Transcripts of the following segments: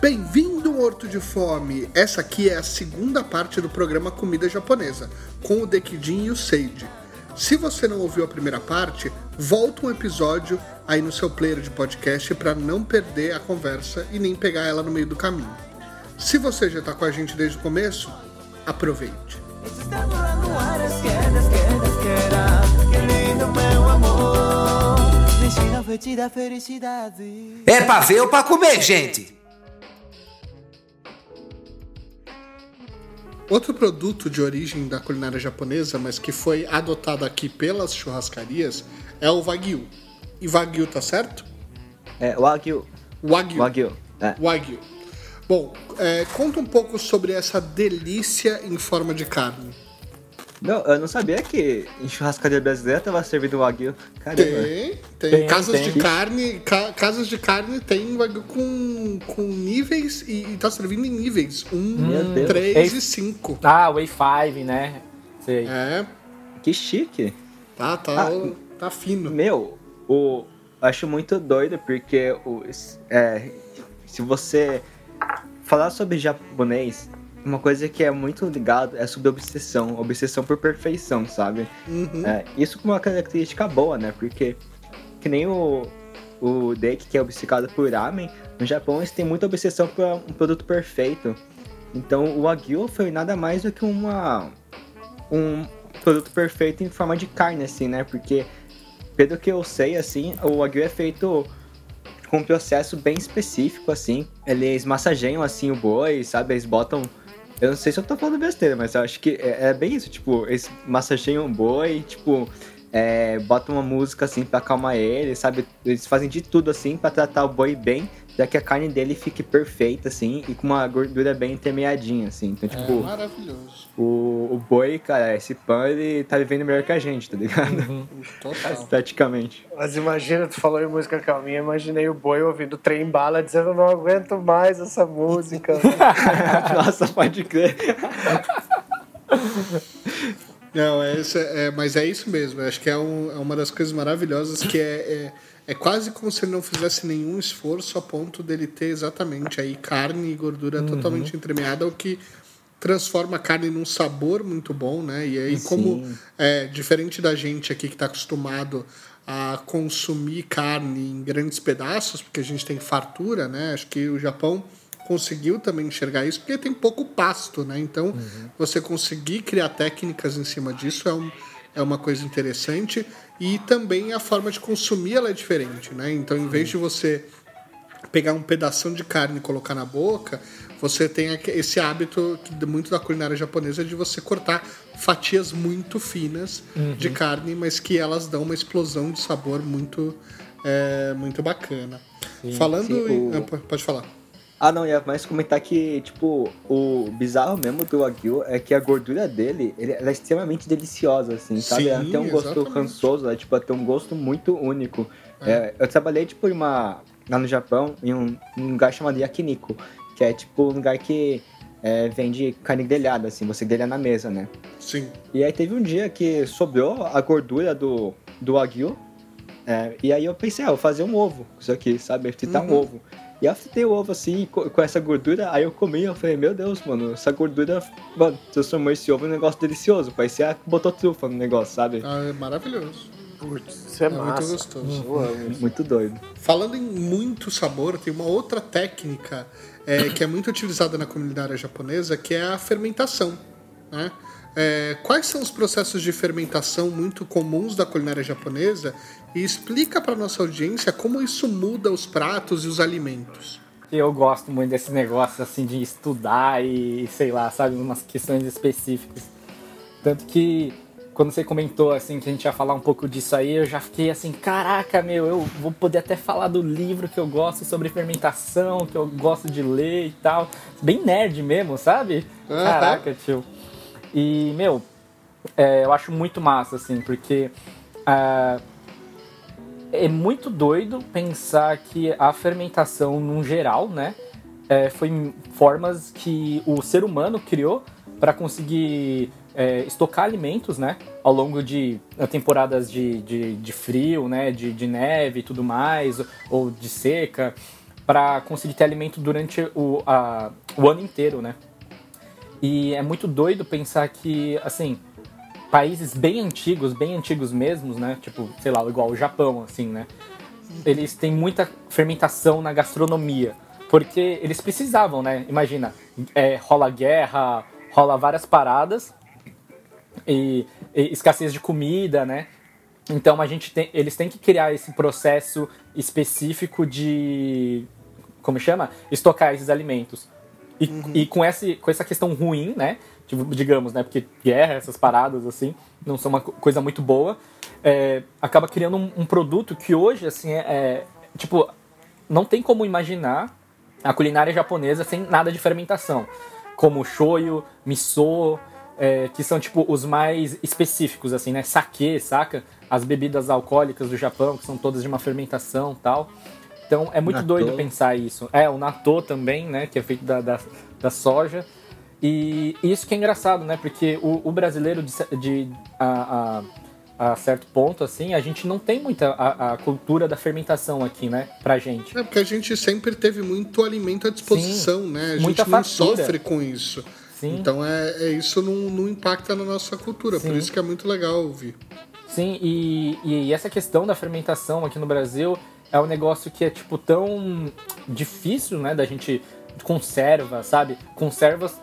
Bem-vindo, Morto de Fome! Essa aqui é a segunda parte do programa Comida Japonesa, com o Dekidin e o Seiji. Se você não ouviu a primeira parte, volta um episódio aí no seu player de podcast para não perder a conversa e nem pegar ela no meio do caminho. Se você já está com a gente desde o começo, aproveite. É pra ver ou pra comer, gente? Outro produto de origem da culinária japonesa, mas que foi adotado aqui pelas churrascarias, é o Wagyu. E Wagyu tá certo? É, Wagyu. Wagyu. Wagyu. É. Wagyu. Bom, é, conta um pouco sobre essa delícia em forma de carne. Não, eu não sabia que em churrascaria brasileira tava servindo wagyu. Caramba. Tem, tem. Tem, casas tem. de carne, ca- casas de carne tem wagyu com, com níveis e, e tá servindo em níveis. Um, três Ei. e cinco. Ah, Way 5, né? Sei. É, Que chique. tá, tá, Ah. tá fino. Meu, o acho muito doido porque o, é, se você falar sobre japonês, uma coisa que é muito ligado é sobre obsessão, obsessão por perfeição, sabe? Uhum. É, isso com uma característica boa, né? Porque que nem o o Dake que é obcecado por ramen, no Japão eles têm muita obsessão por um produto perfeito. Então o Wagyu foi nada mais do que uma um produto perfeito em forma de carne assim, né? Porque pelo que eu sei assim, o Wagyu é feito com um processo bem específico assim. Eles massageiam assim o boi, sabe? Eles botam eu não sei se eu tô falando besteira, mas eu acho que é, é bem isso, tipo, eles massageiam o boi, tipo, é, botam uma música assim pra acalmar ele, sabe? Eles fazem de tudo assim pra tratar o boi bem, pra que a carne dele fique perfeita, assim, e com uma gordura bem entremeadinha, assim. Então, É tipo, maravilhoso. o, o boi, cara, esse pão, ele tá vivendo melhor que a gente, tá ligado? Total. Praticamente. Mas imagina, tu falou em música calminha, imaginei o boi ouvindo trem bala dizendo não aguento mais essa música. Nossa, pode crer. Não, é, isso, é, mas é isso mesmo. Eu acho que é, um- é uma das coisas maravilhosas que é, é, é quase como se ele não fizesse nenhum esforço a ponto dele ter exatamente aí carne e gordura totalmente entremeada, o que transforma a carne num sabor muito bom, né? E aí, como é diferente da gente aqui que está acostumado a consumir carne em grandes pedaços, porque a gente tem fartura, né? Acho que o Japão conseguiu também enxergar isso porque tem pouco pasto, né? Então, você conseguir criar técnicas em cima disso é, um, é uma coisa interessante e também a forma de consumir ela é diferente, né? Então, em vez de você pegar um pedação de carne e colocar na boca, você tem esse hábito muito da culinária japonesa de você cortar fatias muito finas de carne, mas que elas dão uma explosão de sabor muito, é, muito bacana. Falando Sim, em... o- ah, po- Pode falar. Ah, não, ia mais comentar que, tipo, o bizarro mesmo do Wagyu é que a gordura dele, ele, ela é extremamente deliciosa, assim, sabe? Sim, ela tem um gosto exatamente. rançoso, ela, tipo, ela tem um gosto muito único. É, eu trabalhei, tipo, em uma, lá no Japão, em um, um lugar chamado Yakiniku, que é, tipo, um lugar que é, vende carne grelhada, assim, você grelha na mesa, né? Sim. E aí teve um dia que sobrou a gordura do, do Wagyu. é, e aí eu pensei, ah, vou fazer um ovo com isso aqui, sabe? Fritar um Uhum. ovo. E eu fritei o ovo assim, co- com essa gordura, aí eu comi, eu falei, meu Deus, mano, essa gordura, mano, transformou esse ovo em um negócio delicioso. Parecia que botou trufa no negócio, sabe? Ah, é maravilhoso. Putz, isso é, É muito massa. gostoso. Eu amo. Muito doido. Falando em muito sabor, tem uma outra técnica é, que é muito utilizada na comunidade japonesa, que é a fermentação. Né? É, quais são os processos de fermentação muito comuns da culinária japonesa? E explica para nossa audiência como isso muda os pratos e os alimentos. Eu gosto muito desse negócio assim de estudar e sei lá, sabe, umas questões específicas. Tanto que quando você comentou assim que a gente ia falar um pouco disso aí, eu já fiquei assim, caraca, meu, eu vou poder até falar do livro que eu gosto sobre fermentação, que eu gosto de ler e tal. Bem nerd mesmo, sabe? Aham. Caraca, tio. E, meu, é, eu acho muito massa, assim, porque ah, é muito doido pensar que a fermentação, num geral, né? é, foi formas que o ser humano criou para conseguir é, estocar alimentos, né? Ao longo de eh, temporadas de, de, de frio, né? De, de neve e tudo mais, ou de seca, para conseguir ter alimento durante o, a, o ano inteiro, né? E é muito doido pensar que, assim, países bem antigos, bem antigos mesmos, né? Tipo, sei lá, igual o Japão, assim, né? Eles têm muita fermentação na gastronomia. Porque eles precisavam, né? Imagina, é, rola guerra, rola várias paradas e, e escassez de comida, né? Então a gente tem, eles têm que criar esse processo específico de como chama? Estocar esses alimentos. E, e com, esse, com essa questão ruim, né? Tipo, digamos, né? Porque guerra, essas paradas assim, não são uma co- coisa muito boa. é, acaba criando um, um produto que hoje, assim, é, é, Tipo, não tem como imaginar a culinária japonesa sem nada de fermentação. Como shoyu, miso, é, que são tipo os mais específicos, assim, né? Sake, saca? As bebidas alcoólicas do Japão, que são todas de uma fermentação tal. Então é muito Natto. doido pensar isso. É, o natto também, né? Que é feito da, da, da soja. E isso que é engraçado, né? Porque o, o brasileiro, de, de a, a, a certo ponto, assim, a gente não tem muita a, a cultura da fermentação aqui, né? Pra gente. É porque a gente sempre teve muito alimento à disposição, Sim, né? A gente não sofre com isso. Sim. Então é, é isso não, não impacta na nossa cultura. Por Sim. isso que é muito legal ouvir. Sim, e, e essa questão da fermentação aqui no Brasil é um negócio que é, tipo, tão difícil, né, da gente conserva, sabe? Conservas,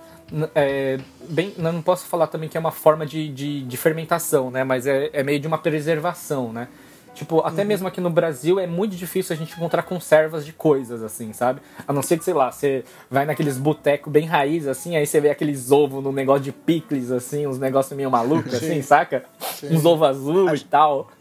é, bem, não posso falar também que é uma forma de, de, de fermentação, né, mas é, é meio de uma preservação, né? Tipo, até mesmo aqui no Brasil é muito difícil a gente encontrar conservas de coisas, assim, sabe? A não ser que, sei lá, você vai naqueles botecos bem raiz, assim, aí você vê aqueles ovos no negócio de picles, assim, uns negócios meio malucos, assim, saca? Uns ovos azul e tal.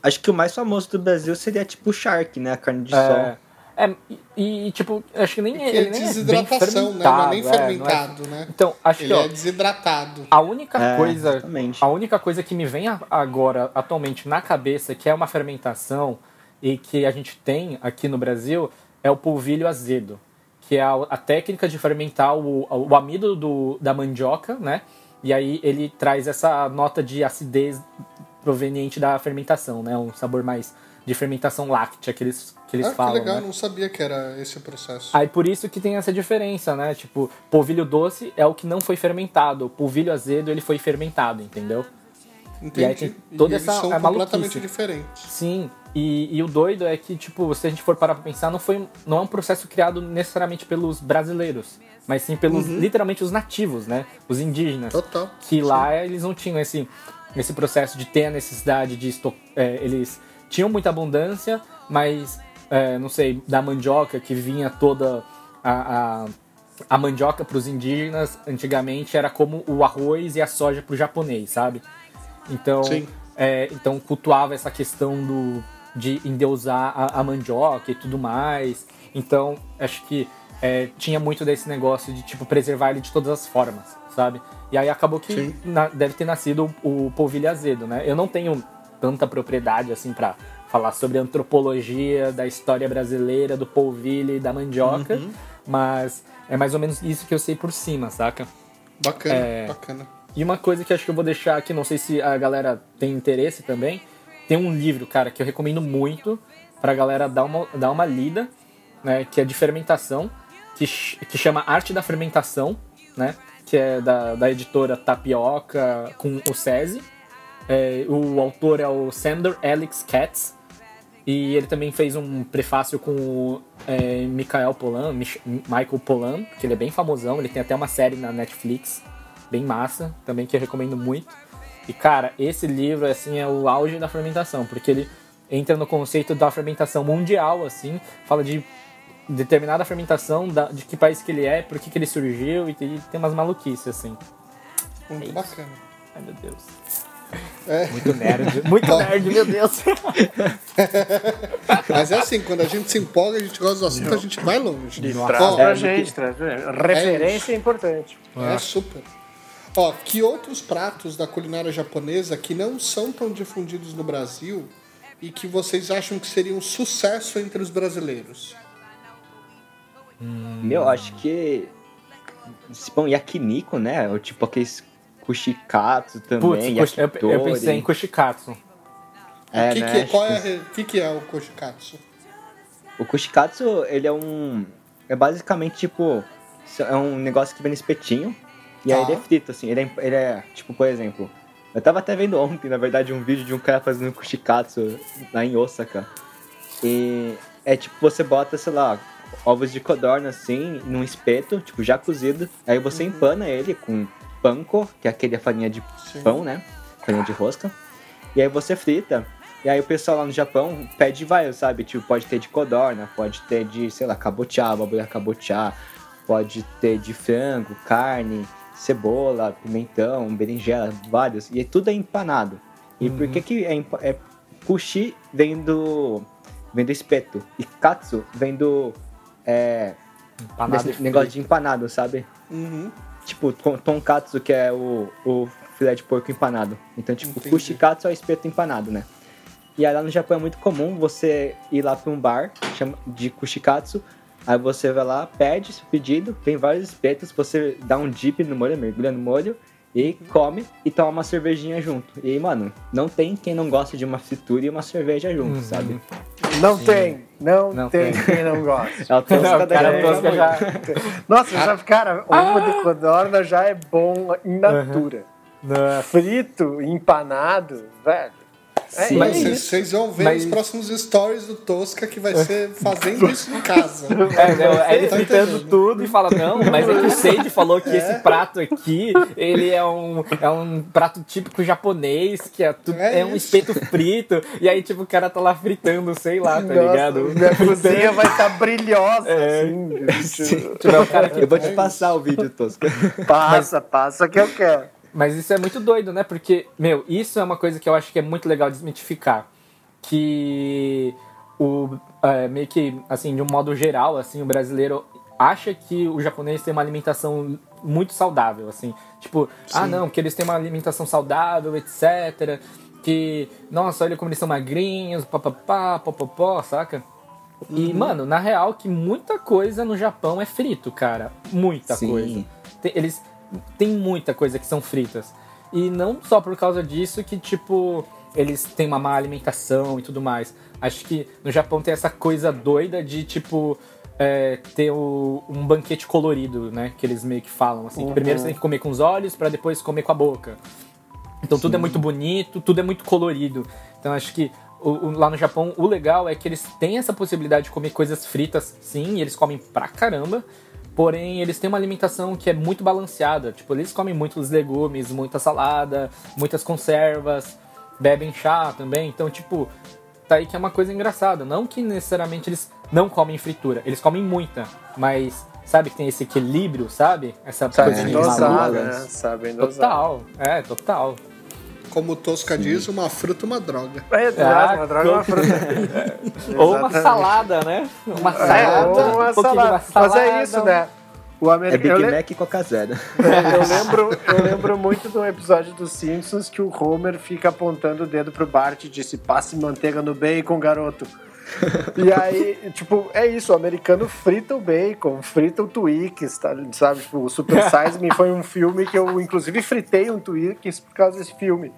Acho que o mais famoso do Brasil seria tipo o Shark, né? A carne de sol. É, é, e, e, tipo, acho que nem ele é nem é bem desidratação, né? Não é nem fermentado, é, não é- né? Então, acho Ele que, ó, é desidratado. a única É, coisa, exatamente. a única coisa que me vem agora atualmente na cabeça que é uma fermentação e que a gente tem aqui no Brasil é o polvilho azedo, que é a, a técnica de fermentar o, o amido do, da mandioca, né? E aí ele traz essa nota de acidez proveniente da fermentação, né? Um sabor mais de fermentação láctea que eles, que eles ah, falam. que legal, né? não sabia que era esse processo. Aí por isso que tem essa diferença, né? Tipo, polvilho doce é o que não foi fermentado, polvilho azedo ele foi fermentado, entendeu? Entendi. e aí tem toda eles essa- são é completamente maluquice. diferentes. Sim, e, e o doido é que, tipo, se a gente for parar pra pensar, não, foi, não é um processo criado necessariamente pelos brasileiros, mas sim pelos, literalmente, os nativos, né? Os indígenas. Total. Que lá eles não tinham esse, esse processo de ter a necessidade de é, eles tinham muita abundância, mas, é, não sei, da mandioca que vinha toda a, a, a mandioca para os indígenas, antigamente era como o arroz e a soja para o japonês, sabe? Então, é, então cultuava essa questão do, de endeusar a, a mandioca e tudo mais. Então, acho que é, tinha muito desse negócio de tipo preservar ele de todas as formas, sabe? E aí acabou que na- deve ter nascido o, o polvilho azedo, né? Eu não tenho tanta propriedade assim para falar sobre antropologia da história brasileira do polvilho e da mandioca, mas é mais ou menos isso que eu sei por cima, saca? Bacana, É. bacana. E uma coisa que acho que eu vou deixar aqui, não sei se a galera tem interesse também, tem um livro, cara, que eu recomendo muito pra galera dar uma, dar uma lida, né, que é de fermentação, que, que chama Arte da Fermentação, né, que é da, da editora Tapioca com o SESI. É, o autor é o Sander Alex Katz, e ele também fez um prefácio com o é, Michael Polan, Mich- Michael Polan, que ele é bem famosão, ele tem até uma série na Netflix, bem massa, também que eu recomendo muito. E cara, esse livro assim é o auge da fermentação, porque ele entra no conceito da fermentação mundial, assim, fala de determinada fermentação, da- de que país que ele é, por que, que ele surgiu, e tem, tem umas maluquices, assim. Muito isso. bacana. Ai meu Deus. É. Muito nerd, muito nerd, meu Deus. Mas é assim, quando a gente se empolga, a gente gosta do assunto, a gente vai longe. Traz Ó, pra gente, traz. Referência é importante. É super. Ó, que outros pratos da culinária japonesa que não são tão difundidos no Brasil e que vocês acham que seriam um sucesso entre os brasileiros? Meu, acho que. Esse pão yakiniko, né? Ou tipo aqueles kushikatsu também. Putz, eu, eu pensei em kushikatsu. É, que né? que, qual é, re- que, que é o koshikatsu? O kushikatsu, ele é um. É basicamente tipo. É um negócio que vem no espetinho. E aí Tá. ele é frito, assim. Ele é, ele é, tipo, por exemplo. Eu tava até vendo ontem, na verdade, um vídeo de um cara fazendo kushikatsu lá em Osaka. E é tipo, você bota, sei lá, ovos de codorna assim, num espeto, tipo, já cozido. Aí você Uhum. empana ele com panko, que é aquele a farinha de Sim. pão, né? Farinha de rosca. E aí você frita. E aí o pessoal lá no Japão pede vários, sabe? Tipo, pode ter de codorna, pode ter de, sei lá, cabotiá, babulha cabotiá, pode ter de frango, carne, cebola, pimentão, berinjela, vários. E tudo é empanado. E por que que é, é kushi vem do vem do espeto e katsu vem do é, Empanado desse negócio de empanado, sabe? Uhum. Tipo, ton- tonkatsu, que é o, o filé de porco empanado. Então, tipo, Entendi. kushikatsu é o espeto empanado, né? E aí lá no Japão é muito comum você ir lá pra um bar chama de kushikatsu, aí você vai lá, pede seu pedido, tem vários espetos, você dá um dip no molho, mergulha no molho e come e toma uma cervejinha junto. E aí, mano, não tem quem não gosta de uma fritura e uma cerveja junto, Uhum. sabe? Não tem, não, Não tem, tem. quem não gosta. É o tosca Não, cara, tosca já... Nossa, já, cara, ovo de codorna já é bom in natura. Nossa. Frito, empanado, velho. É Sim. Mas vocês- vocês vão ver Mas- os próximos stories do Tosca que vai ser fazendo isso em casa. É, não, aí ele Tá fritando entendendo? tudo e fala, não, mas é que o Seide falou que esse prato aqui, ele é um, é um prato típico japonês, que é, tudo, É é, um espeto frito, e aí, tipo, o cara tá lá fritando, sei lá, tá Nossa, ligado? Minha cozinha vai estar brilhosa, É. assim. Tipo, é o cara que Eu vou te passar o vídeo, Tosca. Passa, passa que eu quero. Mas isso é muito doido, né? Porque, meu, isso é uma coisa que eu acho que é muito legal desmitificar. Que o é, meio que, assim, de um modo geral, assim, o brasileiro acha que o japonês tem uma alimentação muito saudável, assim. Tipo, ah, não, que eles têm uma alimentação saudável, etc. Que, nossa, olha como eles são magrinhos, papapá, popopó, saca? E, mano, na real, que muita coisa no Japão é frito, cara. Muita Sim. coisa. Eles tem muita coisa que são fritas. E não só por causa disso que, tipo, eles têm uma má alimentação e tudo mais. Acho que no Japão tem essa coisa doida de, tipo, é, ter o- um banquete colorido, né? Que eles meio que falam, assim. que primeiro você tem que comer com os olhos para depois comer com a boca. Então tudo é muito bonito, tudo é muito colorido. Então acho que o- o- lá no Japão o legal é que eles têm essa possibilidade de comer coisas fritas, sim, e eles comem pra caramba. Porém, eles têm uma alimentação que é muito balanceada. Tipo, eles comem muitos legumes, muita salada, muitas conservas, bebem chá também. Então, tipo, tá aí que é uma coisa engraçada. Não que necessariamente eles não comem fritura, eles comem muita, mas sabe que tem esse equilíbrio, sabe? Essa coisa de dosar, maluca. né? Sabem dosar. Total, é, total. Como o Tosca diz, uma fruta, uma droga. É, Ah, uma droga é uma fruta. Ou uma salada, né? Uma É, salada. ou uma um salada. uma Mas é salada, isso, né? O É americano. Big eu, le- Mac e Coca Zero. eu lembro, eu lembro muito de um episódio dos Simpsons que o Homer fica apontando o dedo pro Bart e disse: passe manteiga no bacon, garoto. E aí, tipo, é isso, o americano frita o bacon, frita o Twix, tá, sabe? Tipo, o Super Size Me foi um filme que eu, inclusive, fritei um Twix por causa desse filme.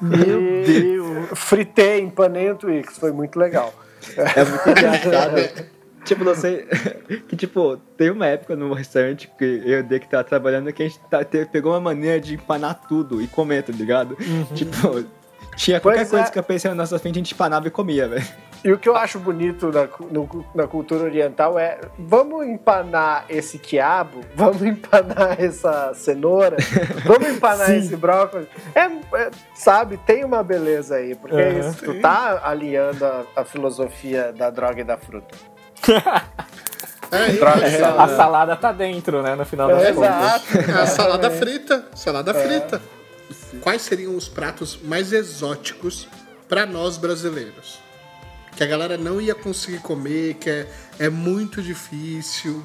Meu Deus! Fritei, empanei um Twix, foi muito legal. É muito engraçado. tipo, não sei. Que, tipo, tem uma época no restaurante que eu e o Dick tava trabalhando que a gente tá- te- pegou uma maneira de empanar tudo e comer, tá ligado? Tipo, tinha qualquer Pois coisa é. que aparecia na nossa frente, a gente empanava e comia, velho. E o que eu acho bonito na, no- na cultura oriental é vamos empanar esse quiabo, vamos empanar essa cenoura, vamos empanar esse brócolis. É, é, sabe, tem uma beleza aí, porque é Aham. isso, tu tá alinhando a, a filosofia da droga e da fruta. É, Droga e A salada. salada tá dentro, né? No final das É, contas. exato. a salada frita. Salada frita. Quais seriam os pratos mais exóticos para nós brasileiros? Que a galera não ia conseguir comer, que é, é muito difícil.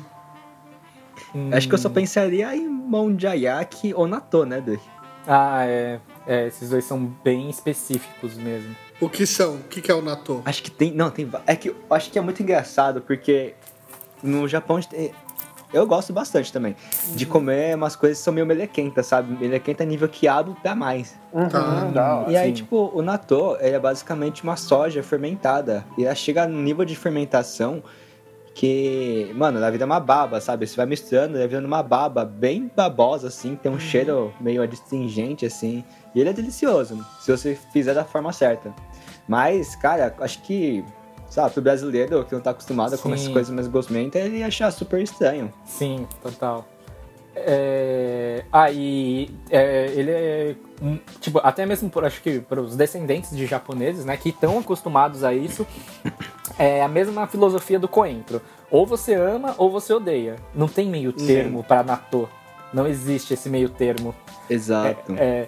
Acho que eu só pensaria em Monjayaki ou Natô, né, Dick? Ah, é. É, esses dois são bem específicos mesmo. O que são? O que, é o natô? Acho que tem. Não, tem. É que eu acho que é muito engraçado porque no Japão a gente tem- eu gosto bastante também de comer umas coisas que são meio melequentas, sabe? Melequenta nível quiabo pra mais. Uhum, Tá. da hora. E aí, tipo, o natto, ele é basicamente uma soja fermentada. E ela chega num nível de fermentação que, mano, na vida é uma baba, sabe? Você vai misturando, vai virando uma baba bem babosa, assim, tem um cheiro meio adstringente, assim. E ele é delicioso, se você fizer da forma certa. Mas, cara, acho que, sabe, pro brasileiro que não tá acostumado Sim. essas coisas mais gosmentas, ele ia achar super estranho. Sim, total. É... Aí, é, ele é. Tipo, até mesmo, por, acho que para os descendentes de japoneses, né, que estão acostumados a isso, é a mesma filosofia do coentro. Ou você ama ou você odeia. Não tem meio termo para natto. Não existe esse meio termo. Exato. É,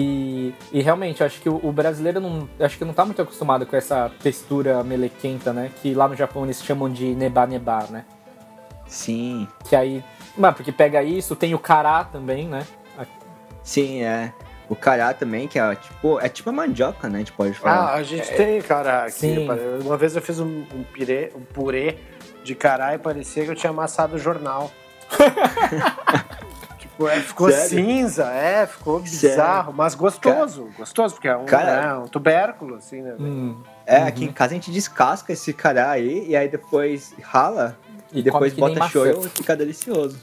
e, e realmente, eu acho que o, o brasileiro não, acho que não tá muito acostumado com essa textura melequenta, né? Que lá no Japão eles chamam de neba-neba, né? Sim. Que aí. Mano, porque pega isso, tem o cará também, né? Sim, é. O cará também, que é tipo, é tipo a mandioca, né? A gente pode falar. Ah, a gente tem, cara. Aqui, Sim. Uma vez eu fiz um, um, pirê, um purê de cará e parecia que eu tinha amassado o jornal. é, ficou Sério? cinza, é, ficou Sério? bizarro, mas gostoso. Gostoso, porque é um, Cara- né, um tubérculo, assim, né? Hum, É, aqui em casa a gente descasca esse cará aí e aí depois rala e e depois bota shoyu e fica delicioso.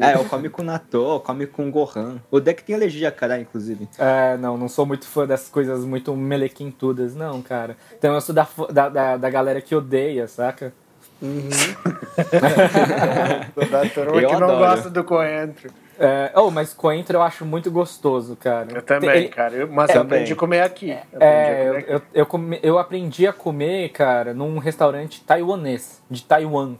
É, eu come com natto, come com gohan. O deck tem alergia a cará, inclusive. É, não, não sou muito fã dessas coisas muito melequentudas, não, cara. Então eu sou da, da, da, da galera que odeia, saca? Da turma Eu que não adoro. gosta do coentro. É, oh, mas coentro eu acho muito gostoso, cara. Eu também, Ele- cara. Eu- mas eu Também. aprendi a comer aqui. Eu aprendi a É, comer eu, aqui. eu, eu, come- eu aprendi a comer, cara, num restaurante taiwanês, de Taiwan,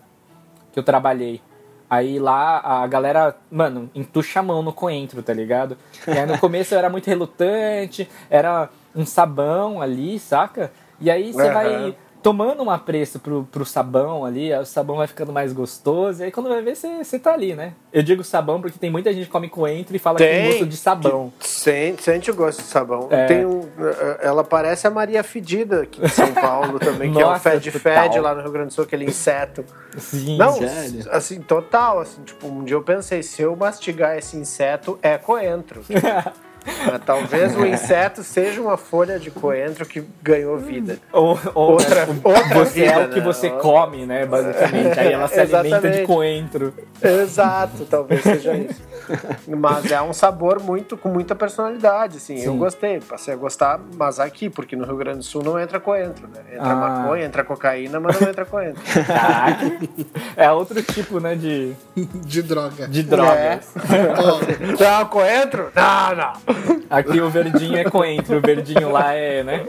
que eu trabalhei. Aí lá a galera, mano, entuxa a mão no coentro, tá ligado? E aí no começo eu era muito relutante, era um sabão ali, saca? E aí você Aham. vai tomando um apreço pro, pro sabão ali, o sabão vai ficando mais gostoso, e aí quando vai ver, você, tá ali, né? Eu digo sabão porque tem muita gente que come coentro e fala que tem Tem, gosto de sabão. Sente, sente o gosto de sabão. É. Tem um, ela parece a Maria Fedida aqui de São Paulo também, que é o Nossa, Fed. Fed lá no Rio Grande do Sul, aquele inseto. Sim, Não, sério? assim, total, assim, tipo, um dia eu pensei, se eu mastigar esse inseto, é coentro. Mas talvez o inseto seja uma folha de coentro que ganhou vida. Ou, ou Outra- outra você é vida, o que né? você come, né? Basicamente. Aí ela se alimenta de coentro. Exato, talvez seja isso. Mas é um sabor muito com muita personalidade, assim. Eu Sim. gostei, passei a gostar, mas aqui, porque no Rio Grande do Sul não entra coentro, né? Entra Ah. maconha, entra cocaína, mas não entra coentro. Caraca. É outro tipo, né, de, De droga. de drogas. Não, coentro? Não, não. Aqui o verdinho é coentro, o verdinho lá é, né?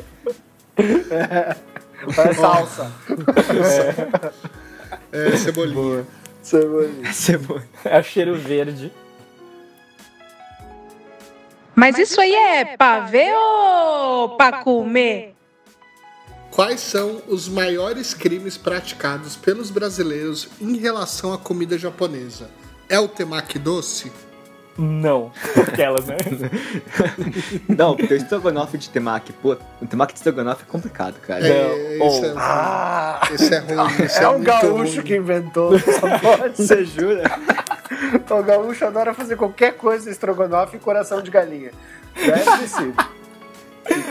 É salsa. É, cebolinha. Cebolinha. É o cheiro verde. Mas isso aí é pra ver ou pra comer? Quais são os maiores crimes praticados pelos brasileiros em relação à comida japonesa? É o temaki doce? Não. Aquelas, né? Não, porque o estrogonofe de temaki, pô, o temaki de estrogonofe é complicado, cara. É, Não. isso, Oh. é, Ah, isso é ruim. Isso é um muito gaúcho ruim. que inventou pode. Você jura? O gaúcho adora fazer qualquer coisa estrogonofe e coração de galinha. Já é possível.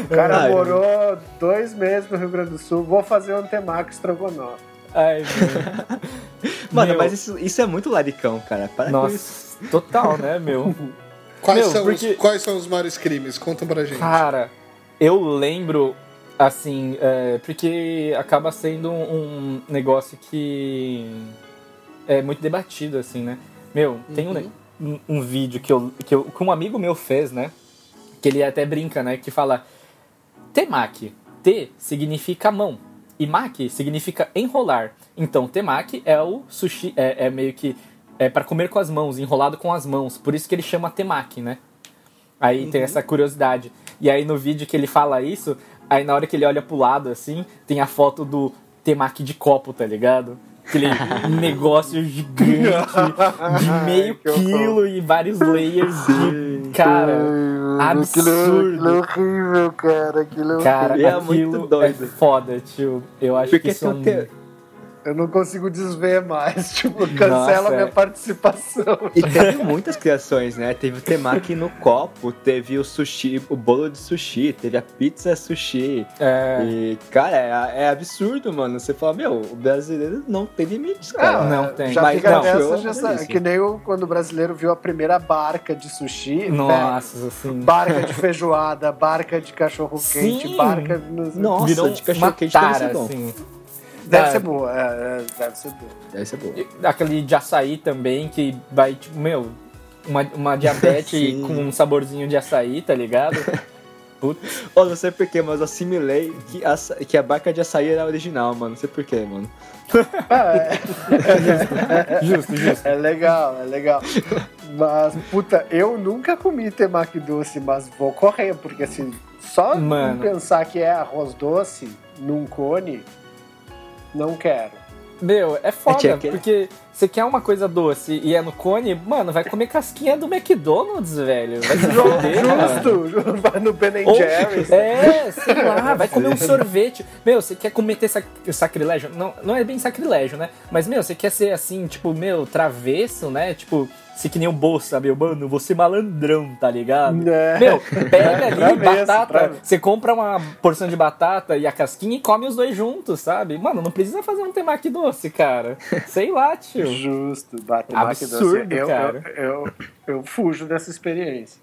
O cara Ai, morou dois meses no Rio Grande do Sul. Vou fazer um temaki estrogonofe. Ai, meu. Mano, Meu. mas isso, isso é muito laricão, cara. Para com isso. Nossa, total, né, meu? Quais, Meu, são porque- os, quais são os maiores crimes? Conta pra gente. Cara, eu lembro, assim, é, porque acaba sendo um negócio que é muito debatido, assim, né? Meu, tem um, ne- um, um vídeo que, eu, que, eu, que um amigo meu fez, né? Que ele até brinca, né? Que fala: temaki. Te significa mão. E maki significa enrolar. Então, temaki é o sushi, é, é meio que é para comer com as mãos, enrolado com as mãos. Por isso que ele chama temaki, né? Aí tem essa curiosidade. E aí no vídeo que ele fala isso, aí na hora que ele olha pro lado, assim, tem a foto do temaki de copo, tá ligado? Aquele negócio gigante de meio quilo e vários layers de. Cara, absurdo. horrível, cara. Aquilo Cara, Ele é aquilo muito doido. é foda, tio. Eu acho Porque que isso tem é o um... te- Eu não consigo desver mais. Tipo, cancela Nossa, minha é. participação. E teve muitas criações, né? Teve o temaki no copo, teve o sushi, o bolo de sushi, teve a pizza sushi. É, E, cara, é, é absurdo, mano. Você fala, meu, o brasileiro não tem limites, cara. não tem. Já Mas fica não, nessa, já é sabe, que nem o- quando o brasileiro viu a primeira barca de sushi. nossa, assim. velho, Barca de feijoada, barca de cachorro quente, Sim. barca. de- Nossa, virou de cachorro uma quente deve tara, ser bom. assim. Deve Ah, ser boa, é, é, deve ser boa. Deve ser bom. E Aquele de açaí também, que vai, tipo, meu, uma, uma diabetes com um saborzinho de açaí, tá ligado? Putz, Ô, não sei porquê, mas eu assimilei que a, que a barca de açaí era original, mano. Não sei porquê, mano. justo, justo. É legal, é legal. Mas, puta, eu nunca comi temaki doce, mas vou correr, porque assim, só Mano. pensar que é arroz doce num cone, não quero. Meu, é foda, tinha que- porque você quer uma coisa doce e é no cone, mano, vai comer casquinha do McDonald's, velho. Vai se mano. Justo, vai no Ben Ou- Jerry's. É, sei lá, vai comer um sorvete. Meu, você quer cometer sac sacrilégio? Não, não é bem sacrilégio, né? Mas, meu, você quer ser assim, tipo, meu, travesso, né? Tipo, se que nem o bolsa, meu, mano, você malandrão, tá ligado? É. Meu, pega ali batata, você compra uma porção de batata e a casquinha e come os dois juntos, sabe? Mano, não precisa fazer um temaki doce, cara. Sei lá, tio. Justo, bate Absurdo, doce. Eu, cara. Eu, eu, eu fujo dessa experiência.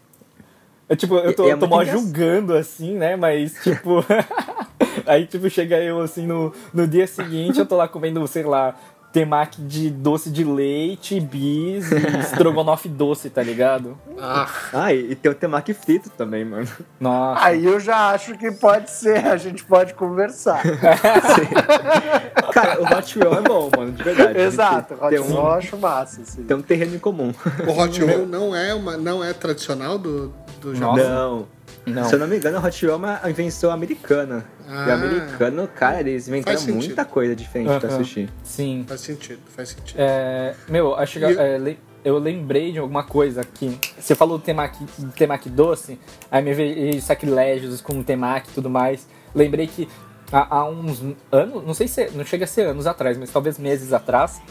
É, tipo, eu tô, é eu tô mó julgando, assim, né? Mas, tipo. aí, tipo, chega eu, assim, no, no dia seguinte, eu tô lá comendo, sei lá, temaki de doce de leite, bis e estrogonofe doce, tá ligado? Ah, Ah, e, e tem o temaki frito também, mano. Nossa. Aí eu já acho que pode ser, a gente pode conversar. Cara, o Hot é bom, mano, de verdade. Exato, tem, Hot Roll eu um, acho massa, assim. tem um terreno em comum. o hot não é, uma, não é tradicional do, do Japão? Não. Não. Se eu não me engano, o Hot Roll é uma invenção americana. E Ah. o americano, cara, eles inventaram muita coisa diferente pra Aham. sushi. Sim. Faz sentido, faz sentido. É, meu, acho que E- é, eu lembrei de alguma coisa aqui. Você falou do temaki, do temaki doce, aí me veio sacrilégios com temaki e tudo mais. Lembrei que há, há uns anos, não sei se não chega a ser anos atrás, mas talvez meses atrás,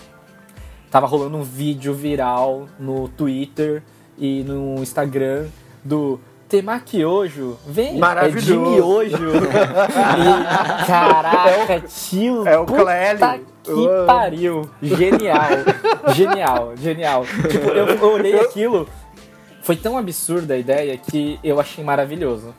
tava rolando um vídeo viral no Twitter e no Instagram do Temaki Ojo, vem, Maravilhoso. é de miojo. e, caraca, tio, É o Clélio. que pariu. Genial, genial, genial. Tipo, eu, eu olhei aquilo, foi tão absurda a ideia que eu achei maravilhoso.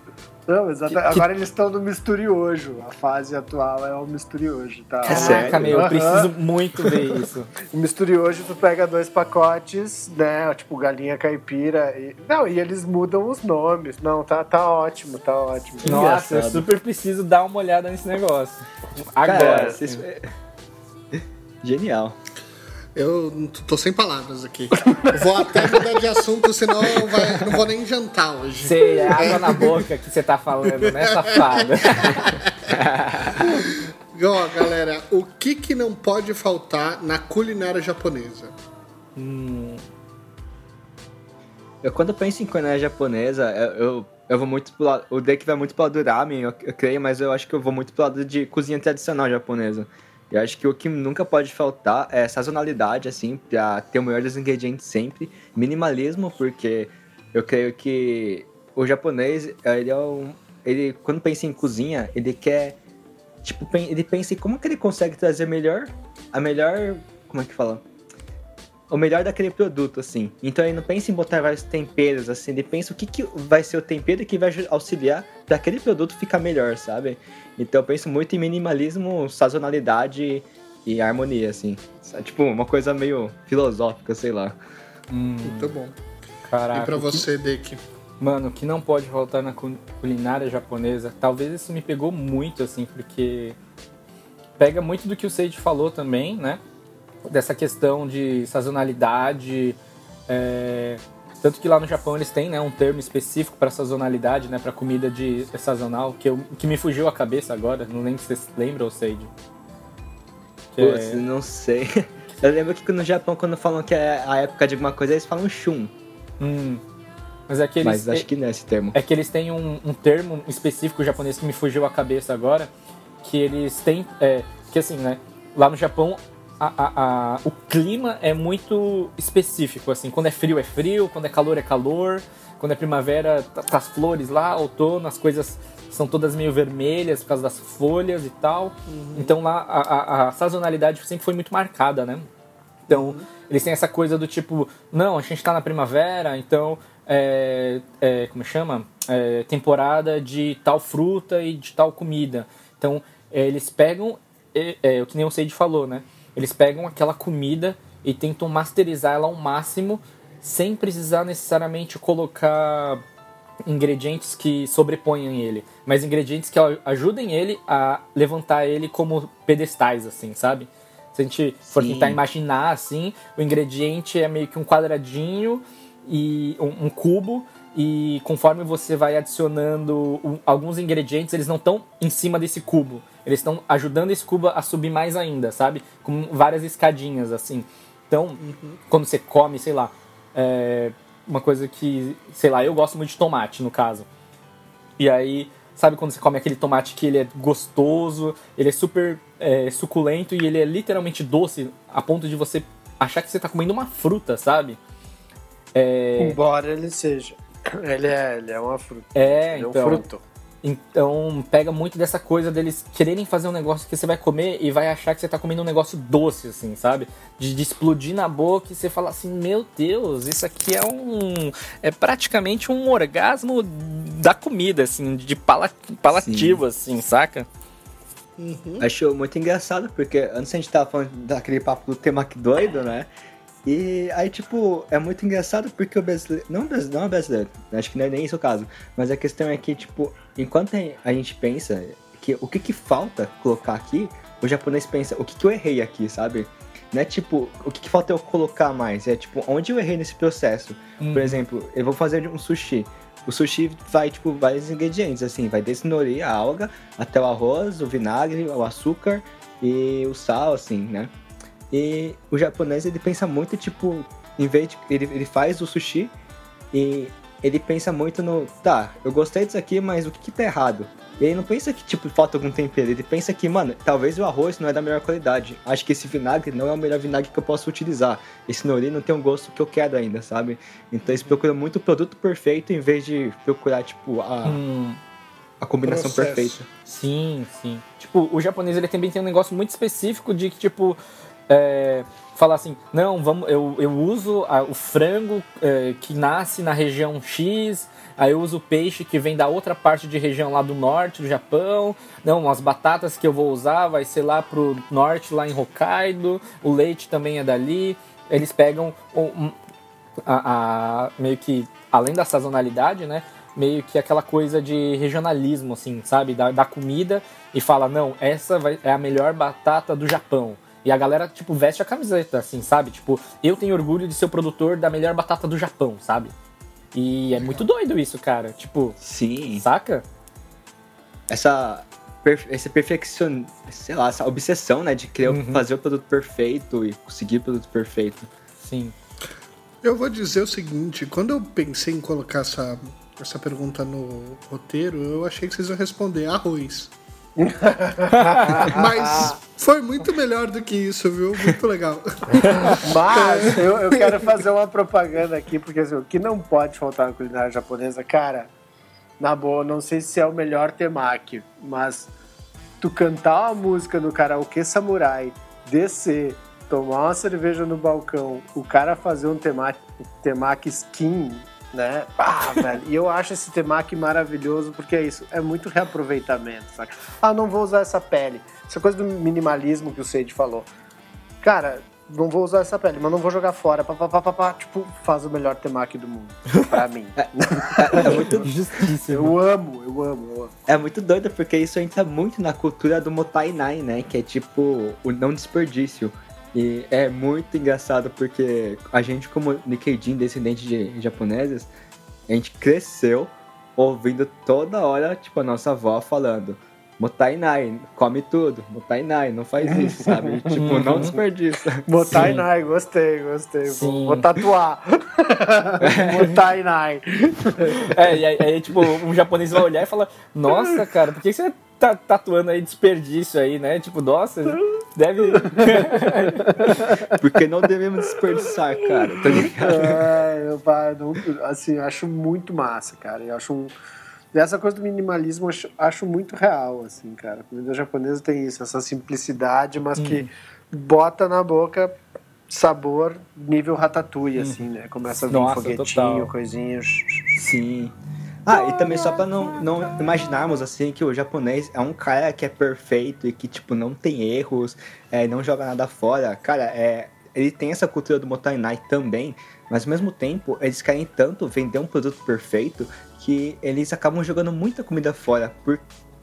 Não, exato. Que- que- Agora eles estão no misturiojo. A fase atual é o misturiojo, tá? Caraca, sério? meu, eu preciso muito ver isso. O misturiojo, tu pega dois pacotes, né? Tipo, galinha caipira. E... Não, e eles mudam os nomes. Não, tá, tá ótimo, tá ótimo. Nossa, eu engraçado. super preciso dar uma olhada nesse negócio. Cara, Agora. vocês- assim. Genial. Eu tô- sem palavras aqui. Vou até mudar de assunto, senão vai- não vou nem jantar hoje. Sei, é água na boca que você tá falando, né, safada? Ó, galera, o que que não pode faltar na culinária japonesa? Eu, quando eu penso em culinária japonesa, eu, eu, eu vou muito pro lado. O Drake vai muito pro lado do ramen, eu, eu creio, mas eu acho que eu vou muito pro lado de cozinha tradicional japonesa. Eu acho que o que nunca pode faltar é sazonalidade, assim, pra ter o melhor dos ingredientes sempre. Minimalismo, porque eu creio que o japonês, ele é um. Ele, quando pensa em cozinha, ele quer. Tipo, ele pensa em como que ele consegue trazer melhor. A melhor. Como é que fala? O melhor daquele produto, assim. Então ele não pensa em botar vários temperos, assim, ele pensa o que, que vai ser o tempero que vai auxiliar para aquele produto ficar melhor, sabe? Então eu penso muito em minimalismo, sazonalidade e harmonia, assim. Tipo, uma coisa meio filosófica, sei lá. Muito bom. Caraca. e pra o que- você, Dick? Mano, o que não pode faltar na cu- culinária japonesa, talvez isso me pegou muito, assim, porque pega muito do que o Seiji falou também, né? Dessa questão de sazonalidade. é, Tanto que lá no Japão eles têm né, um termo específico para sazonalidade, né? Para comida de sazonal, que, eu, que me fugiu a cabeça agora, não lembro se vocês lembram, Seiji. Que é- Putz, não sei. Eu lembro que no Japão, quando falam que é a época de alguma coisa, eles falam shun. Hum. Mas é que eles, Mas acho que não é esse termo. É que eles têm um, um termo específico japonês que me fugiu a cabeça agora, que eles têm, é, que assim, né, lá no Japão a- a- a- o clima é muito específico, assim. Quando é frio é frio, quando é calor é calor, quando é primavera tá, tá as flores lá, outono, as coisas são todas meio vermelhas por causa das folhas e tal. Então lá a, sazonalidade sempre foi muito marcada, né? Então, eles têm essa coisa do tipo, não, a gente tá na primavera, então é, é, como chama? É, temporada de tal fruta e de tal comida. Então, é, eles pegam, é, é, o que nem o Seide falou, né? Eles pegam aquela comida e tentam masterizar ela ao máximo, sem precisar necessariamente colocar ingredientes que sobreponham ele, mas ingredientes que ajudem ele a levantar ele como pedestais, assim, sabe? Se a gente for Sim. tentar imaginar assim, o ingrediente é meio que um quadradinho e um, um cubo e conforme você vai adicionando um- alguns ingredientes, eles não estão em cima desse cubo. Eles estão ajudando esse cubo a subir mais ainda, sabe? Com várias escadinhas assim. Então, quando você come, sei lá, é, uma coisa que, sei lá, eu gosto muito de tomate, no caso. E aí, sabe quando você come aquele tomate que ele é gostoso, ele é super é, suculento e ele é literalmente doce a ponto de você achar que você tá comendo uma fruta, sabe? É, Embora ele seja. Ele é, ele é uma fruta. é ele é um então, fruto. Então pega muito dessa coisa deles quererem fazer um negócio que você vai comer e vai achar que você tá comendo um negócio doce, assim, sabe? De, de explodir na boca e você fala assim, meu Deus, isso aqui é um. É praticamente um orgasmo da comida, assim, de pala, palativo, assim, saca? Acho muito engraçado, porque antes a gente tava falando daquele papo do temaki doido, né? E aí, tipo, é muito engraçado porque o brasileiro. Não, não é brasileiro, acho que não é nem esse o caso. Mas a questão é que, tipo, enquanto a gente pensa que o que, que falta colocar aqui, o japonês pensa o que, que eu errei aqui, sabe? Não é tipo, o que, que falta eu colocar mais? É tipo, onde eu errei nesse processo? Por exemplo, eu vou fazer um sushi. O sushi vai, tipo, vários ingredientes, assim, vai desde nori, a alga, até o arroz, o vinagre, o açúcar e o sal, assim, né? E o japonês, ele pensa muito, tipo, em vez de... Ele, ele faz o sushi e ele pensa muito no... Tá, eu gostei disso aqui, mas o que que tá errado? E ele não pensa que, tipo, falta algum tempero. Ele pensa que, mano, talvez o arroz não é da melhor qualidade. Acho que esse vinagre não é o melhor vinagre que eu posso utilizar. Esse nori não tem um gosto que eu quero ainda, sabe? Então eles procuram muito o produto perfeito em vez de procurar, tipo, a, Hum, a combinação Processo. perfeita. Sim, sim. Tipo, o japonês ele também tem um negócio muito específico de que, tipo, é, falar assim, não, vamos, eu, eu uso a- o frango é, que nasce na região X, aí eu uso o peixe que vem da outra parte de região lá do norte do Japão, não, as batatas que eu vou usar vai ser lá pro norte, lá em Hokkaido, o leite também é dali. Eles pegam a, a- meio que, além da sazonalidade, né? Meio que aquela coisa de regionalismo, assim, sabe? Da, da comida e fala, não, essa vai, é a melhor batata do Japão. E a galera, tipo, veste a camiseta, assim, sabe? Tipo, eu tenho orgulho de ser o produtor da melhor batata do Japão, sabe? E é muito doido isso, cara. Tipo, Sim. saca? Essa, esse perfeccion... Sei lá, essa obsessão, né? De querer Uhum. fazer o produto perfeito e conseguir o produto perfeito. Sim. Eu vou dizer o seguinte, quando eu pensei em colocar essa, essa pergunta no roteiro, eu achei que vocês iam responder arroz. Mas foi muito melhor do que isso, viu? Muito legal. Mas eu, eu quero fazer uma propaganda aqui, porque assim, o que não pode faltar na culinária japonesa, cara, na boa, não sei se é o melhor temaki, mas tu cantar uma música no karaokê samurai, descer, tomar uma cerveja no balcão, o cara fazer um temaki, temaki skin, né? Ah, velho. E eu acho esse temaki maravilhoso porque é isso, é muito reaproveitamento, saca? Ah, não vou usar essa pele. Essa coisa do minimalismo que o Seide falou. Cara, não vou usar essa pele, mas não vou jogar fora. Pá, pá, pá, pá, pá, tipo, faz o melhor temaki do mundo. Pra mim. É, é muito, Justíssimo. Eu amo, eu amo, eu amo. é muito doido porque isso entra muito na cultura do Motai Nai, né? Que é tipo o não desperdício. E é muito engraçado porque a gente, como Nikkei descendente de japoneses, a gente cresceu ouvindo toda hora, tipo, a nossa avó falando Motainai, come tudo. Motainai, não faz isso, sabe? tipo, não desperdiça. Motainai, gostei, gostei. Vou, Sim. vou tatuar. Motainai. É, e aí, aí, tipo, um japonês vai olhar e falar, nossa, cara, por que você tá tatuando aí desperdício aí, né? Tipo, nossa, deve. Porque não devemos desperdiçar, cara. Tá ligado? É, eu, assim, eu acho muito massa, cara. Eu acho um. Essa coisa do minimalismo eu acho, acho muito real, assim, cara. A comida japonesa tem isso, essa simplicidade, mas que bota na boca sabor nível ratatouille, assim, né? Começa a vir Nossa, foguetinho, total. coisinhas. Sim. Ah, e também só pra não, não imaginarmos assim que o japonês é um cara que é perfeito e que, tipo, não tem erros, é, não joga nada fora. Cara, é, ele tem essa cultura do Motainai também, mas ao mesmo tempo eles querem tanto vender um produto perfeito que eles acabam jogando muita comida fora por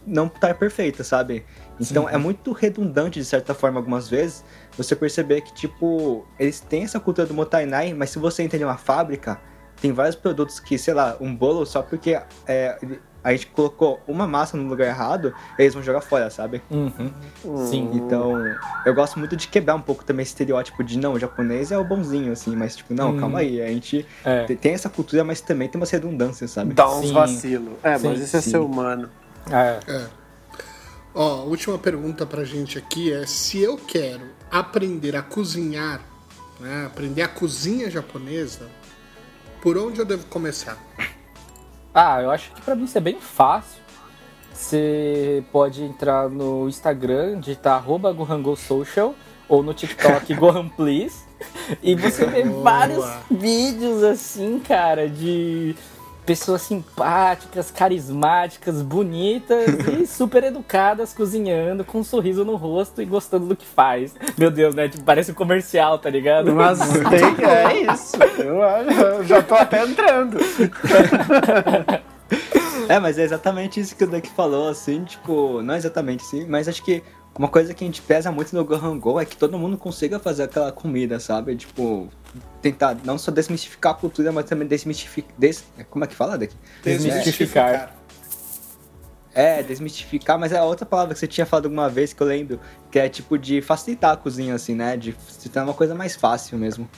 não estar perfeita, sabe? Então é muito redundante de certa forma algumas vezes você perceber que, tipo, eles têm essa cultura do Motainai, mas se você entender uma fábrica, tem vários produtos que, sei lá, um bolo só porque é, a gente colocou uma massa no lugar errado, eles vão jogar fora, sabe? Uhum. Sim. Então, eu gosto muito de quebrar um pouco também esse estereótipo de não, o japonês é o bonzinho, assim, mas tipo, não, Hum. calma aí, a gente É. te- tem essa cultura, mas também tem umas redundâncias, sabe? Dá uns Sim. vacilos. É, Sim, mas isso é ser humano. É. É. Ó, a última pergunta pra gente aqui é se eu quero aprender a cozinhar, né, aprender a cozinha japonesa, por onde eu devo começar? Ah, eu acho que pra mim isso é bem fácil. Você pode entrar no Instagram, digitar arroba Social ou no TikTok Gohan Please. E você vê Boa. vários vídeos assim, cara, de pessoas simpáticas, carismáticas, bonitas e super educadas cozinhando com um sorriso no rosto e gostando do que faz. Meu Deus, né? Tipo, parece um comercial, tá ligado? Mas tem, é isso. Eu, acho- eu já tô até entrando. É, mas é exatamente isso que o Duck falou, assim, tipo, não exatamente assim, mas acho que uma coisa que a gente pesa muito no Gohan Go é que todo mundo consiga fazer aquela comida, sabe? Tipo, tentar não só desmistificar a cultura, mas também desmistificar. Des... Como é que fala, Duck? Desmistificar. É, desmistificar, mas é outra palavra que você tinha falado alguma vez que eu lembro, que é tipo de facilitar a cozinha, assim, né? De se tornar uma coisa mais fácil mesmo.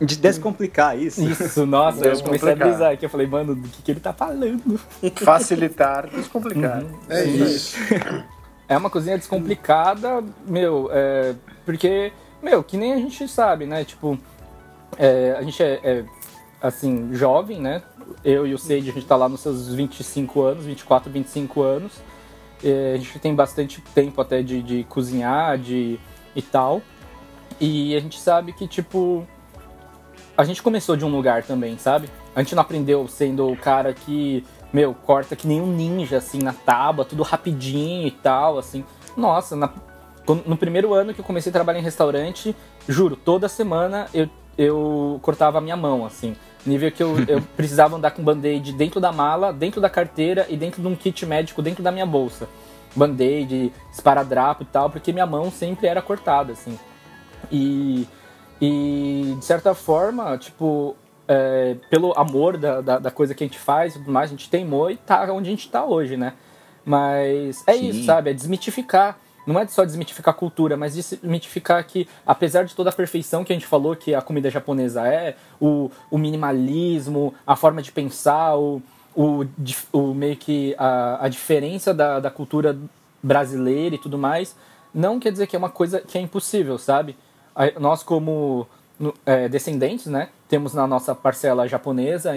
De descomplicar isso. Isso, nossa, eu comecei a Descomplicar. brisar aqui. Eu falei, mano, do que, que ele tá falando? Facilitar, descomplicar. É isso. É uma cozinha descomplicada, meu, é, porque, meu, que nem a gente sabe, né? Tipo, é, a gente é, é, assim, jovem, né? Eu e o Sage, a gente tá lá nos seus 25 anos, 24, 25 anos. É, a gente tem bastante tempo até de, de cozinhar, de e tal. E a gente sabe que, tipo, a gente começou de um lugar também, sabe? A gente não aprendeu sendo o cara que, meu, corta que nem um ninja, assim, na tábua, tudo rapidinho e tal, assim. Nossa, na- no primeiro ano que eu comecei a trabalhar em restaurante, juro, toda semana eu, eu cortava a minha mão, assim. Nível que eu, eu precisava andar com band-aid dentro da mala, dentro da carteira e dentro de um kit médico dentro da minha bolsa. Band-aid, esparadrapo e tal, porque minha mão sempre era cortada, assim. E, e de certa forma, tipo, é, pelo amor da, da, da coisa que a gente faz e tudo mais, a gente teimou e tá onde a gente tá hoje, né? Mas é Sim. isso, sabe? É desmitificar. Não é só desmitificar a cultura, mas desmitificar que, apesar de toda a perfeição que a gente falou que a comida japonesa é, o, o minimalismo, a forma de pensar, o, o, o meio que a, a diferença da, da cultura brasileira e tudo mais, não quer dizer que é uma coisa que é impossível, sabe? Nós, como é, descendentes, né, temos na nossa parcela japonesa,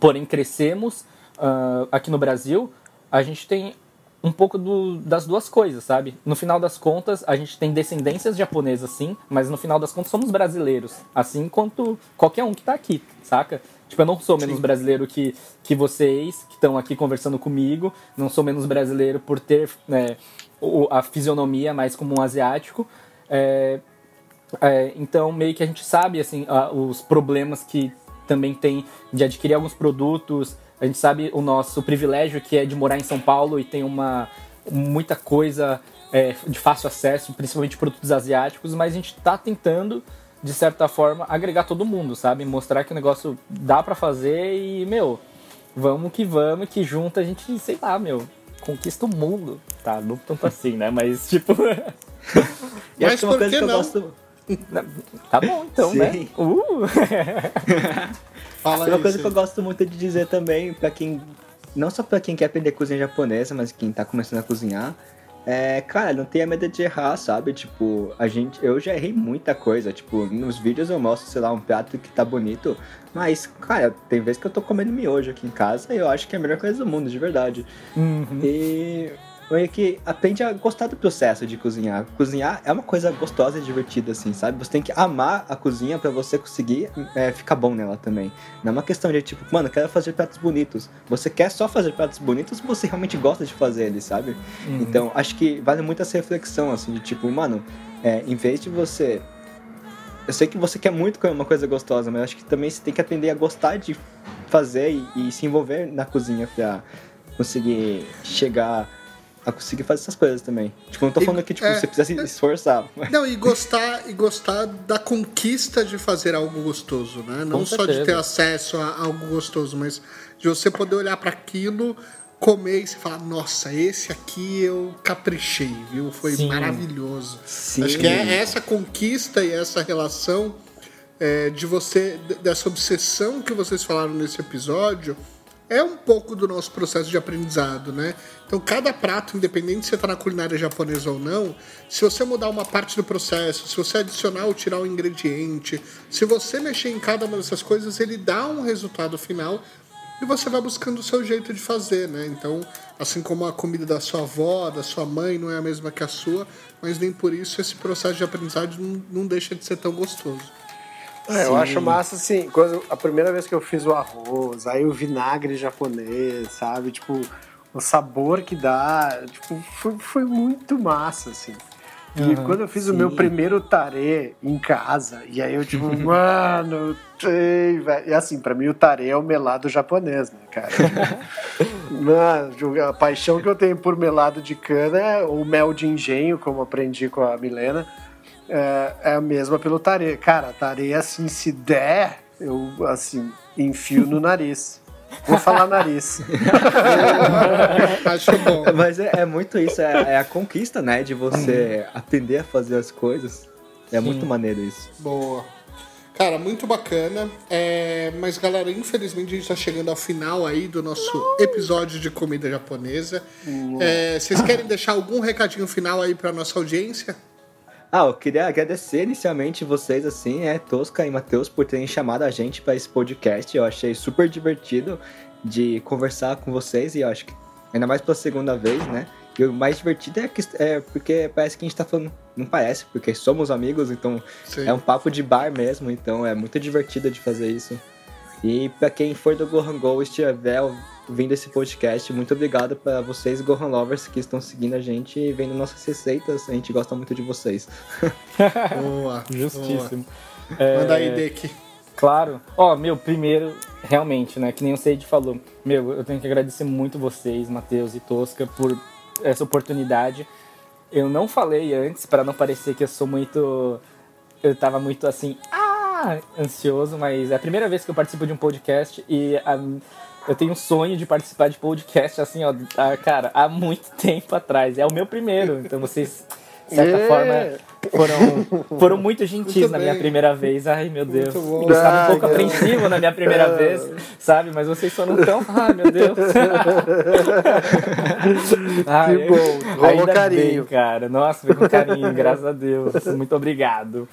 porém crescemos ah, aqui no Brasil, a gente tem um pouco do- das duas coisas, sabe? No final das contas, a gente tem descendências japonesas, sim, mas no final das contas somos brasileiros, assim quanto qualquer um que tá aqui, saca? Tipo, eu não sou menos brasileiro que, que vocês, que estão aqui conversando comigo, não sou menos brasileiro por ter o- a fisionomia mais como um asiático, é, é, então, meio que a gente sabe, assim, os problemas que também tem de adquirir alguns produtos. A gente sabe o nosso privilégio que é de morar em São Paulo e tem uma muita coisa é, de fácil acesso, principalmente produtos asiáticos, mas a gente tá tentando, de certa forma, agregar todo mundo, sabe? Mostrar que o negócio dá pra fazer e, meu, vamos que vamos, que junto a gente, sei lá, meu, conquista o mundo. Tá, não tanto assim, né? Mas, tipo. E Mas acho que uma por coisa que que eu não? gosto. Tá bom, então, Sim. né? Uh! Fala Uma aí, coisa que eu gosto muito de dizer também, pra quem. Não só pra quem quer aprender cozinha japonesa, mas quem tá começando a cozinhar. É, cara, não tenha medo de errar, sabe? Tipo, a gente. Eu já errei muita coisa. Tipo, nos vídeos eu mostro, sei lá, um prato que tá bonito. Mas, cara, tem vezes que eu tô comendo miojo aqui em casa e eu acho que é a melhor coisa do mundo, de verdade. Uhum. E meio que aprende a gostar do processo de cozinhar. Cozinhar é uma coisa gostosa e divertida, assim, sabe? Você tem que amar a cozinha pra você conseguir é, ficar bom nela também. Não é uma questão de tipo, mano, quero fazer pratos bonitos. Você quer só fazer pratos bonitos ou você realmente gosta de fazer eles, sabe? Uhum. Então, acho que vale muito essa reflexão, assim, de tipo, mano, é, em vez de você. Eu sei que você quer muito comer uma coisa gostosa, mas acho que também você tem que aprender a gostar de fazer e, e se envolver na cozinha pra conseguir chegar a conseguir fazer essas coisas também. Tipo, não tô E- falando que tipo, é. você precisa se esforçar. mas- Não, e gostar, e gostar da conquista de fazer algo gostoso, né? Não só de certeza. ter acesso a algo gostoso, mas de você poder olhar para aquilo, comer e se falar, nossa, esse aqui eu caprichei, viu? Foi Sim. maravilhoso. Sim. Acho que é essa conquista e essa relação é, de você, dessa obsessão que vocês falaram nesse episódio, é um pouco do nosso processo de aprendizado, né? Então, cada prato, independente se você está na culinária japonesa ou não, se você mudar uma parte do processo, se você adicionar ou tirar um ingrediente, se você mexer em cada uma dessas coisas, ele dá um resultado final e você vai buscando o seu jeito de fazer, né? Então, assim como a comida da sua avó, da sua mãe não é a mesma que a sua, mas nem por isso esse processo de aprendizagem não, não deixa de ser tão gostoso. É, eu acho massa assim, quando a primeira vez que eu fiz o arroz, aí o vinagre japonês, sabe? Tipo, o sabor que dá, tipo, foi, foi muito massa, assim. E quando eu fiz o meu primeiro tarê em casa, e aí eu tipo, mano, ei, velho. E assim, pra mim o tarê é o melado japonês, né, cara? mano, a paixão que eu tenho por melado de cana, é o mel de engenho, como aprendi com a Milena, é, é a mesma pelo tarê. Cara, tarê, assim, se der, eu, assim, enfio no nariz. Vou falar nariz. Acho bom. Mas é, é muito isso, é, é a conquista, né? De você aprender a fazer as coisas. É muito maneiro isso. Boa. Cara, muito bacana. É, mas, galera, infelizmente a gente tá chegando ao final aí do nosso episódio de comida japonesa. É, vocês querem deixar algum recadinho final aí pra nossa audiência? Ah, eu queria agradecer inicialmente vocês, assim, é, Tosca e Matheus, por terem chamado a gente para esse podcast. Eu achei super divertido de conversar com vocês e eu acho que, ainda mais pela segunda vez, né? E o mais divertido é, que, é porque parece que a gente tá falando. Não parece, porque somos amigos, então Sim. é um papo de bar mesmo, então é muito divertido de fazer isso. E pra quem for do Gohan Go e estiver ouvindo esse podcast, muito obrigado para vocês, Gohan Lovers, que estão seguindo a gente e vendo nossas receitas. A gente gosta muito de vocês. Boa. Justíssimo. boa. Manda aí, Dek. Claro. Ó, meu, primeiro, realmente, né? Que nem o Seide falou. Meu, eu tenho que agradecer muito vocês, Matheus e Tosca, por essa oportunidade. Eu não falei antes, para não parecer que eu sou muito. Eu tava muito assim, ah, ansioso, mas é a primeira vez que eu participo de um podcast e a- eu tenho um sonho de participar de podcast, assim, ó, ah, cara, há muito tempo atrás. É o meu primeiro, então vocês, de certa Yeah. forma, foram, foram muito gentis Muito na minha primeira vez. Ai, meu Deus. Eu estava um pouco apreensivo na minha primeira vez, sabe? Mas vocês foram tão. Ai, meu Deus. Ai, Que bom, rolou ainda carinho. Bem, cara. Nossa, foi com carinho, graças a Deus. Muito obrigado.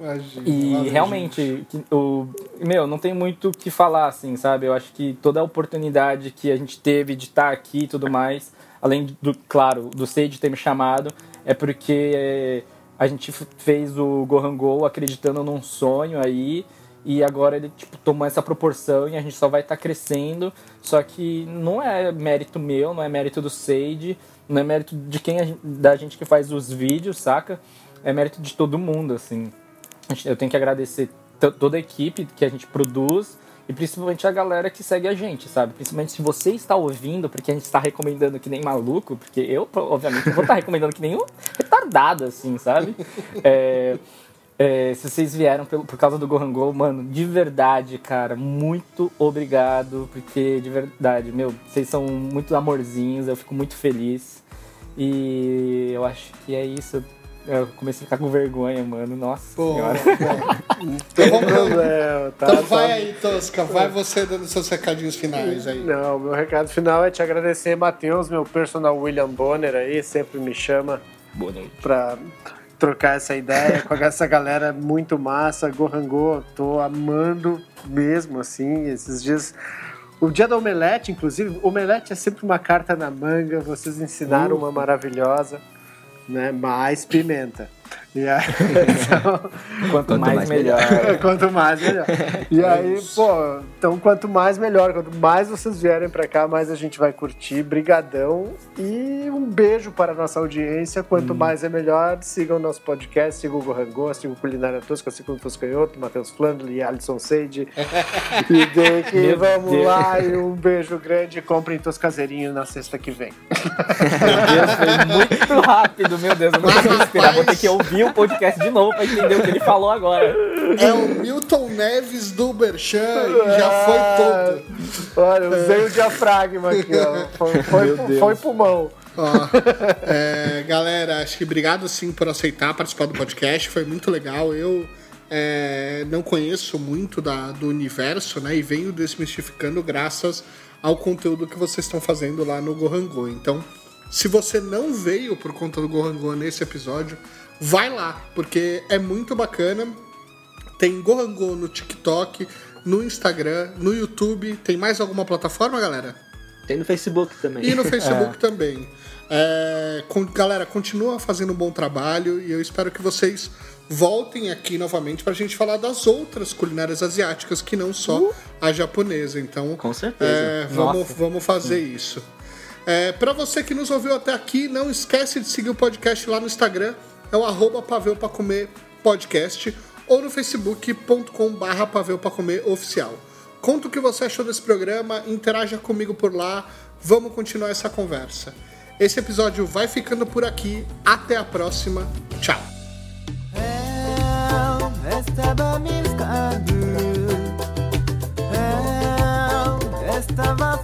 Imagina. E realmente, que- o, meu, não tem muito o que falar, assim, sabe? Eu acho que toda a oportunidade que a gente teve de estar aqui e tudo mais, além do, claro, do Sage ter me chamado, é porque é, a gente fez o Gohan Go acreditando num sonho aí, e agora ele tipo, tomou essa proporção e a gente só vai estar crescendo. Só que não é mérito meu, não é mérito do Sage, não é mérito de quem a gen- da gente que faz os vídeos, saca? É mérito de todo mundo, assim. Gente- Eu tenho que agradecer toda a equipe que a gente produz e principalmente a galera que segue a gente, sabe? Principalmente se você está ouvindo, porque a gente está recomendando que nem maluco, porque eu, obviamente, não vou estar recomendando que nem um retardado, assim, sabe? É, É, se vocês vieram pelo- por causa do Gohan Go, mano, de verdade, cara, muito obrigado, porque de verdade, meu, vocês são muito amorzinhos, eu fico muito feliz. E eu acho que é isso. Eu comecei a ficar com vergonha, mano. Nossa Pô, senhora. bom. Então vamos Problema, tá? Então vai Só- aí, Tosca. Vai você dando seus recadinhos finais aí. Não, meu recado final é te agradecer, Matheus, meu personal William Bonner aí, sempre me chama Boa noite. pra trocar essa ideia com essa galera muito massa. Gohango, tô amando mesmo, assim, esses dias. O dia da omelete, inclusive, omelete é sempre uma carta na manga, vocês ensinaram uma maravilhosa, né? Mais pimenta. E aí, então, Quanto, Quanto mais, mais melhor. quanto mais, melhor. E aí, pô, então quanto mais, melhor. Quanto mais vocês vierem pra cá, mais a gente vai curtir. Brigadão. E um beijo para a nossa audiência. Quanto mais é melhor, sigam o nosso podcast, sigam o Gohangô, sigam o Culinária Tosca, sigam o Toscanhoto, Matheus Flandre, Alisson Seide. e Meu vamos Deus. lá. E um beijo grande. Comprem Toscazeirinho na sexta que vem. Meu Deus, foi muito rápido, meu Deus. Eu não consigo respirar. Vou ter que ouvir o podcast de novo pra entender o que ele falou agora. É o Milton Neves do Berchan e já foi todo. Olha, usei o diafragma aqui, ó. Foi, foi, foi pulmão. Ó, é, galera, acho que obrigado sim por aceitar participar do podcast, foi muito legal. Eu é, não conheço muito da, do universo, né? E venho desmistificando graças ao conteúdo que vocês estão fazendo lá no Gohango. Então, se você não veio por conta do Gohango nesse episódio, vai lá, porque é muito bacana. Tem Gohango no TikTok, no Instagram, no YouTube. Tem mais alguma plataforma, galera? Tem no Facebook também. E no Facebook também. É, con- galera, continua fazendo um bom trabalho e eu espero que vocês voltem aqui novamente pra gente falar das outras culinárias asiáticas que não só a japonesa. Então, Com certeza. é, vamos, vamos fazer isso. É, para você que nos ouviu até aqui, não esquece de seguir o podcast lá no Instagram, é o arroba Paveu Pra Comer Podcast, ou no facebook.com barra Paveu Pra Comer Oficial. Conta o que você achou desse programa, interaja comigo por lá, vamos continuar essa conversa. Esse episódio vai ficando por aqui, até a próxima, tchau! Estava